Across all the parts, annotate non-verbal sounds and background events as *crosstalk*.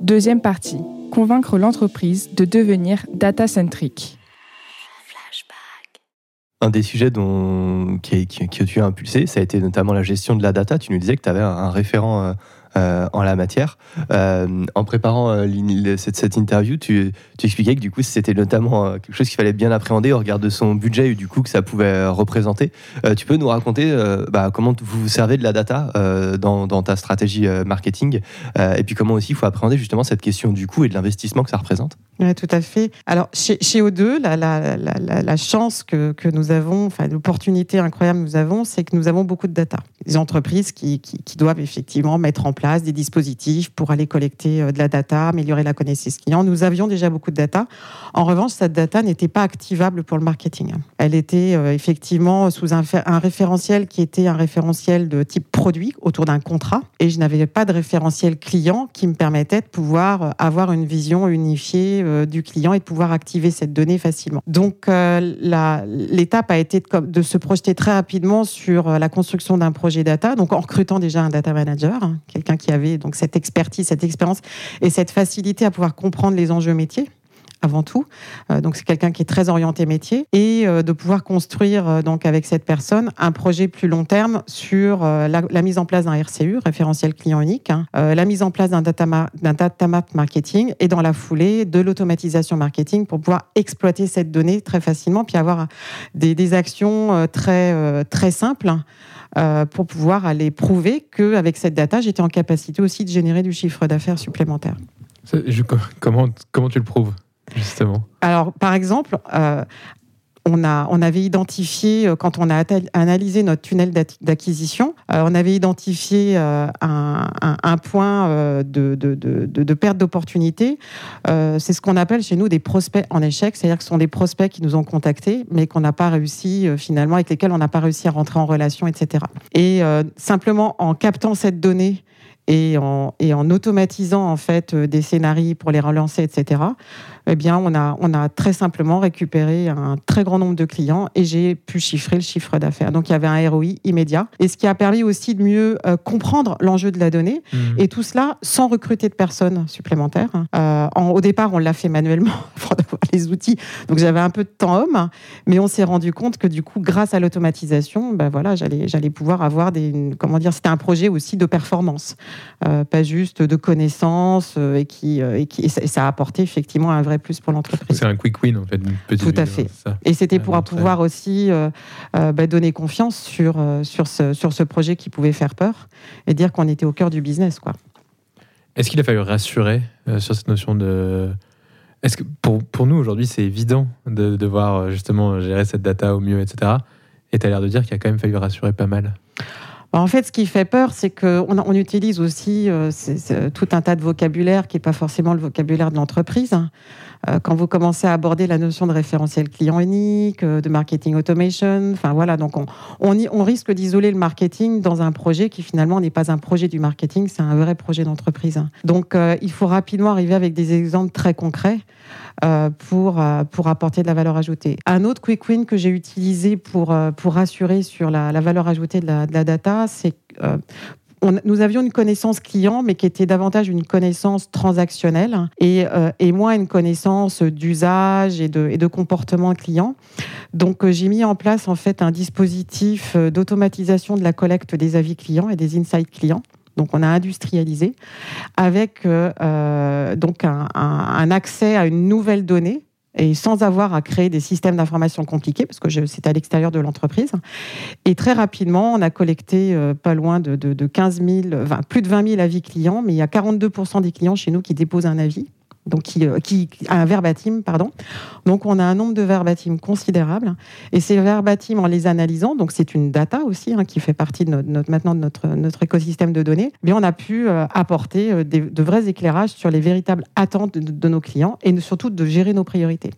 Deuxième partie, convaincre l'entreprise de devenir data-centric. Un des sujets dont, qui, que tu as impulsé, ça a été notamment la gestion de la data. Tu nous disais que tu avais un référent euh, en la matière. Euh, en préparant euh, cette, interview, tu, expliquais que du coup c'était notamment quelque chose qu'il fallait bien appréhender au regard de son budget et du coup que ça pouvait représenter. tu peux nous raconter bah, comment vous vous servez de la data dans, ta stratégie marketing et puis comment aussi il faut appréhender justement cette question du coût et de l'investissement que ça représente oui, tout à fait. Alors, chez, chez O2, la, la, la, la, chance que, que nous avons, enfin, l'opportunité incroyable que nous avons, c'est que nous avons beaucoup de data. Des entreprises qui, doivent effectivement mettre en place des dispositifs pour aller collecter euh, de la data, améliorer la connaissance client. Nous avions déjà beaucoup de data. En revanche, cette data n'était pas activable pour le marketing. Elle était euh, effectivement sous un, référentiel qui était un référentiel de type produit autour d'un contrat. Et je n'avais pas de référentiel client qui me permettait de pouvoir euh, avoir une vision unifiée du client et pouvoir activer cette donnée facilement. Donc, l'étape a été de, se projeter très rapidement sur la construction d'un projet data, donc en recrutant déjà un data manager, hein, quelqu'un qui avait donc cette expertise, cette expérience et cette facilité à pouvoir comprendre les enjeux métiers avant tout. Euh, donc c'est quelqu'un qui est très orienté métier et euh, de pouvoir construire euh, donc avec cette personne un projet plus long terme sur la, mise en place d'un RCU, référentiel client unique, hein, la mise en place d'un data, d'un data map marketing et dans la foulée de l'automatisation marketing pour pouvoir exploiter cette donnée très facilement puis avoir des, actions très très simples pour pouvoir aller prouver qu'avec cette data, j'étais en capacité aussi de générer du chiffre d'affaires supplémentaire. comment tu le prouves? Justement Alors, par exemple, euh, on, a, avait identifié, euh, quand on a analysé notre tunnel d'acquisition, euh, on avait identifié un, point de, de, perte d'opportunité. c'est ce qu'on appelle chez nous des prospects en échec, c'est-à-dire que ce sont des prospects qui nous ont contactés, mais qu'on n'a pas réussi finalement, avec lesquels on n'a pas réussi à rentrer en relation, etc. Et simplement en captant cette donnée et en, et en automatisant en fait des scénarios pour les relancer, etc eh bien, on a, on a très simplement récupéré un très grand nombre de clients et j'ai pu chiffrer le chiffre d'affaires. Donc, il y avait un ROI immédiat. Et ce qui a permis aussi de mieux euh, comprendre l'enjeu de la donnée. Mmh. Et tout cela sans recruter de personnes supplémentaires. Euh, au départ, on l'a fait manuellement *laughs* pour avoir les outils. Donc, j'avais un peu de temps homme. Mais on s'est rendu compte que du coup, grâce à l'automatisation, ben voilà, j'allais, j'allais pouvoir avoir des. Comment dire C'était un projet aussi de performance, euh, pas juste de connaissances et, qui, et, qui, et ça a apporté effectivement un vrai plus pour l'entreprise. C'est un quick win en fait. Tout à fait. Et c'était pour pouvoir aussi euh, euh, bah, donner confiance sur, euh, sur, ce, sur ce projet qui pouvait faire peur et dire qu'on était au cœur du business. quoi. Est-ce qu'il a fallu rassurer sur cette notion de... Est-ce que pour, pour nous aujourd'hui c'est évident de devoir justement gérer cette data au mieux, etc. Et tu as l'air de dire qu'il a quand même fallu rassurer pas mal. En fait, ce qui fait peur, c'est qu'on on utilise aussi tout un tas de vocabulaire qui n'est pas forcément le vocabulaire de l'entreprise. Euh, quand vous commencez à aborder la notion de référentiel client unique, euh, de marketing automation, enfin voilà, donc on, risque d'isoler le marketing dans un projet qui finalement n'est pas un projet du marketing, c'est un vrai projet d'entreprise. Donc euh, il faut rapidement arriver avec des exemples très concrets. pour, pour apporter de la valeur ajoutée. Un autre quick win que j'ai utilisé pour, pour rassurer sur la, valeur ajoutée de la data, c'est nous avions une connaissance client, mais qui était davantage une connaissance transactionnelle et, euh, moins une connaissance d'usage et de, et de comportement client. Donc, euh, j'ai mis en place en fait un dispositif euh, d'automatisation de la collecte des avis clients et des insights clients. Donc, on a industrialisé avec donc un, accès à une nouvelle donnée et sans avoir à créer des systèmes d'information compliqués, parce que c'est à l'extérieur de l'entreprise. Et très rapidement, on a collecté euh, pas loin de, de, 15 000, plus de 20 000 avis clients, mais il y a 42% des clients chez nous qui déposent un avis donc qui, euh, qui, un verbatim, pardon. Donc on a un nombre de verbatim considérable. Et ces verbatim, en les analysant, donc c'est une data aussi hein, qui fait partie maintenant de notre, écosystème de données, mais on a pu euh, apporter euh, de vrais éclairages sur les véritables attentes de, nos clients et surtout de gérer nos priorités.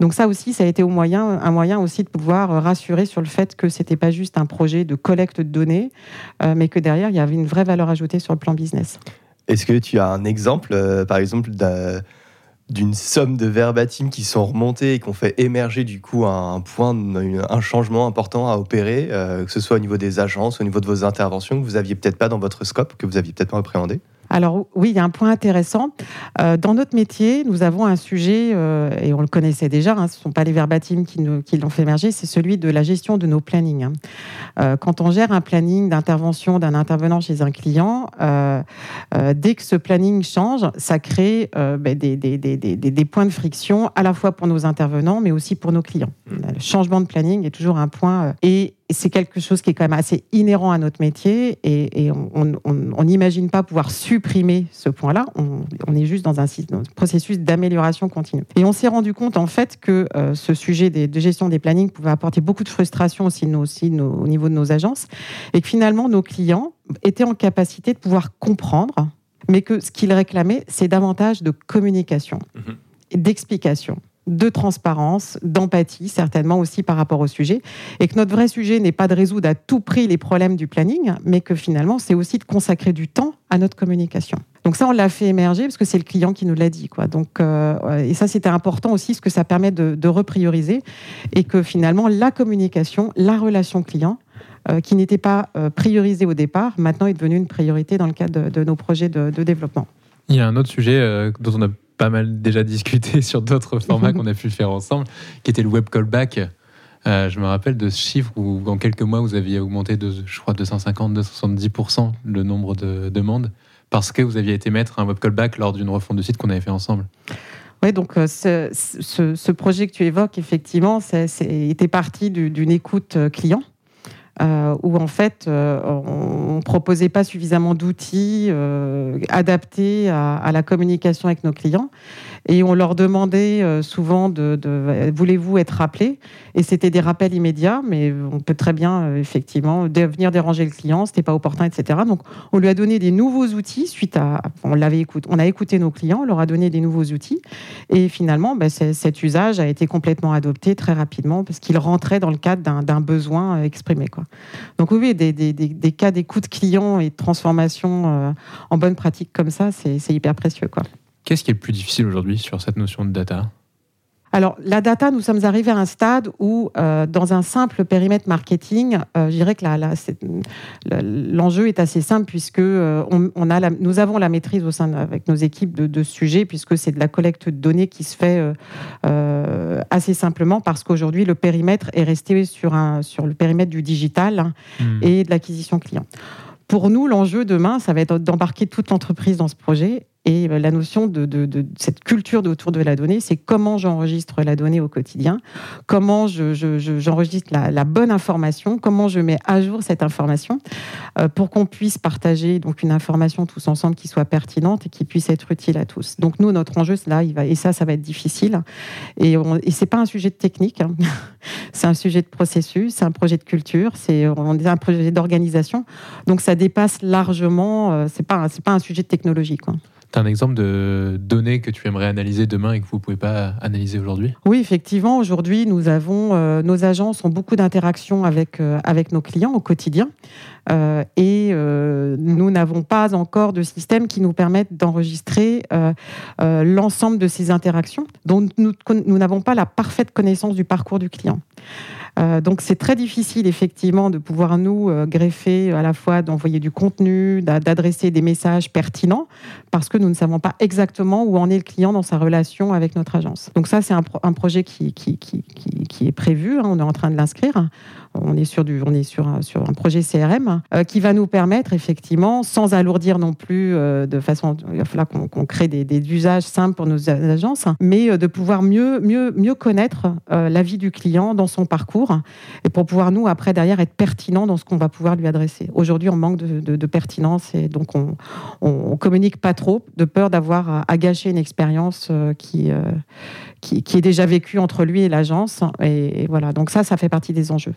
Donc ça aussi, ça a été au moyen, un moyen aussi de pouvoir rassurer sur le fait que c'était pas juste un projet de collecte de données, mais que derrière, il y avait une vraie valeur ajoutée sur le plan business. Est-ce que tu as un exemple, euh, par exemple, d'une somme de verbatim qui sont remontés et qui ont fait émerger du coup un point, un changement important à opérer, euh, que ce soit au niveau des agences, au niveau de vos interventions, que vous aviez peut-être pas dans votre scope, que vous aviez peut-être pas appréhendé? Alors oui, il y a un point intéressant. Euh, dans notre métier, nous avons un sujet, euh, et on le connaissait déjà, hein, ce ne sont pas les verbatims qui, l'ont fait émerger, c'est celui de la gestion de nos plannings. Hein. Euh, quand on gère un planning d'intervention d'un intervenant chez un client, dès que ce planning change, ça crée ben, des, des, points de friction à la fois pour nos intervenants, mais aussi pour nos clients. Mmh. Le changement de planning est toujours un point. Et c'est quelque chose qui est quand même assez inhérent à notre métier et, on n'imagine pas pouvoir supprimer ce point-là. On, est juste dans un, processus d'amélioration continue. Et on s'est rendu compte en fait que euh, ce sujet de gestion des plannings pouvait apporter beaucoup de frustration aussi, aussi au niveau de nos agences et que finalement nos clients étaient en capacité de pouvoir comprendre, mais que ce qu'ils réclamaient, c'est davantage de communication, mmh. d'explication de transparence, d'empathie, certainement aussi par rapport au sujet. Et que notre vrai sujet n'est pas de résoudre à tout prix les problèmes du planning, mais que finalement, c'est aussi de consacrer du temps à notre communication. Donc ça, on l'a fait émerger parce que c'est le client qui nous l'a dit. Donc, euh, et ça, c'était important aussi, parce que ça permet de, reprioriser et que finalement, la communication, la relation client, euh, qui n'était pas euh, priorisée au départ, maintenant est devenue une priorité dans le cadre de, nos projets de, de, développement. Il y a un autre sujet dont on a pas mal déjà discuté *laughs* sur d'autres formats qu'on a pu faire ensemble, qui était le web callback. Euh, je me rappelle de ce chiffre où, en quelques mois, vous aviez augmenté de, je crois, 250-270% le nombre de demandes parce que vous aviez été mettre un web callback lors d'une refonte de site qu'on avait fait ensemble. Oui, donc euh, ce, ce, projet que tu évoques, effectivement, était parti d'une écoute euh, client. Euh, où en fait euh, on ne proposait pas suffisamment d'outils euh, adaptés à, la communication avec nos clients. Et on leur demandait souvent de, voulez-vous être rappelé Et c'était des rappels immédiats, mais on peut très bien effectivement venir déranger le client, c'était pas opportun, etc. Donc on lui a donné des nouveaux outils suite à on l'avait écouté, on a écouté nos clients, on leur a donné des nouveaux outils, et finalement ben, cet usage a été complètement adopté très rapidement parce qu'il rentrait dans le cadre d'un besoin exprimé. Quoi. Donc oui, des, des, cas d'écoute client et de transformation euh, en bonne pratique comme ça, c'est hyper précieux. Qu'est-ce qui est le plus difficile aujourd'hui sur cette notion de data? Alors, la data, nous sommes arrivés à un stade où, euh, dans un simple périmètre marketing, euh, je dirais que l'enjeu est assez simple puisque euh, on, a nous avons la maîtrise au sein avec nos équipes de, de ce sujet, puisque c'est de la collecte de données qui se fait assez simplement parce qu'aujourd'hui, le périmètre est resté sur, un, sur le périmètre du digital hein, hmm. et de l'acquisition client. Pour nous, l'enjeu demain, ça va être d'embarquer toute l'entreprise dans ce projet et euh, la notion de, cette culture autour de la donnée, c'est comment j'enregistre la donnée au quotidien, comment j'enregistre la, bonne information, comment je mets à jour cette information euh, pour qu'on puisse partager une information tous ensemble qui soit pertinente et qui puisse être utile à tous. Donc nous, notre enjeu, là, et ça, ça va être difficile. Et, et c'est pas un sujet de technique, hein. *laughs* c'est un sujet de processus, c'est un projet de culture, c'est un projet d'organisation. Donc ça dépasse largement, euh, pas, c'est pas un sujet de technologie. Tu as un exemple de données que tu aimerais analyser demain et que vous ne pouvez pas analyser aujourd'hui? Oui, effectivement. Aujourd'hui, nous avons, euh, nos agences ont beaucoup d'interactions avec, euh, avec nos clients au quotidien. Euh, et nous n'avons pas encore de système qui nous permette d'enregistrer l'ensemble de ces interactions, dont nous n'avons pas la parfaite connaissance du parcours du client. Euh, donc c'est très difficile effectivement de pouvoir nous euh, greffer à la fois d'envoyer du contenu, d'adresser des messages pertinents, parce que nous ne savons pas exactement où en est le client dans sa relation avec notre agence. Donc ça c'est un, projet qui, qui, est prévu, hein, on est en train de l'inscrire on est sur, du, on est sur, un, sur un projet CRM euh, qui va nous permettre effectivement, sans alourdir non plus de façon, il va falloir qu'on crée des, usages simples pour nos agences, mais euh, de pouvoir mieux, mieux, mieux connaître la vie du client dans son parcours et pour pouvoir nous après derrière être pertinent dans ce qu'on va pouvoir lui adresser. Aujourd'hui, on manque de, pertinence et donc on, on, communique pas trop de peur d'avoir à, gâcher une expérience qui, qui, qui, est déjà vécue entre lui et l'agence et voilà. Donc ça, ça fait partie des enjeux.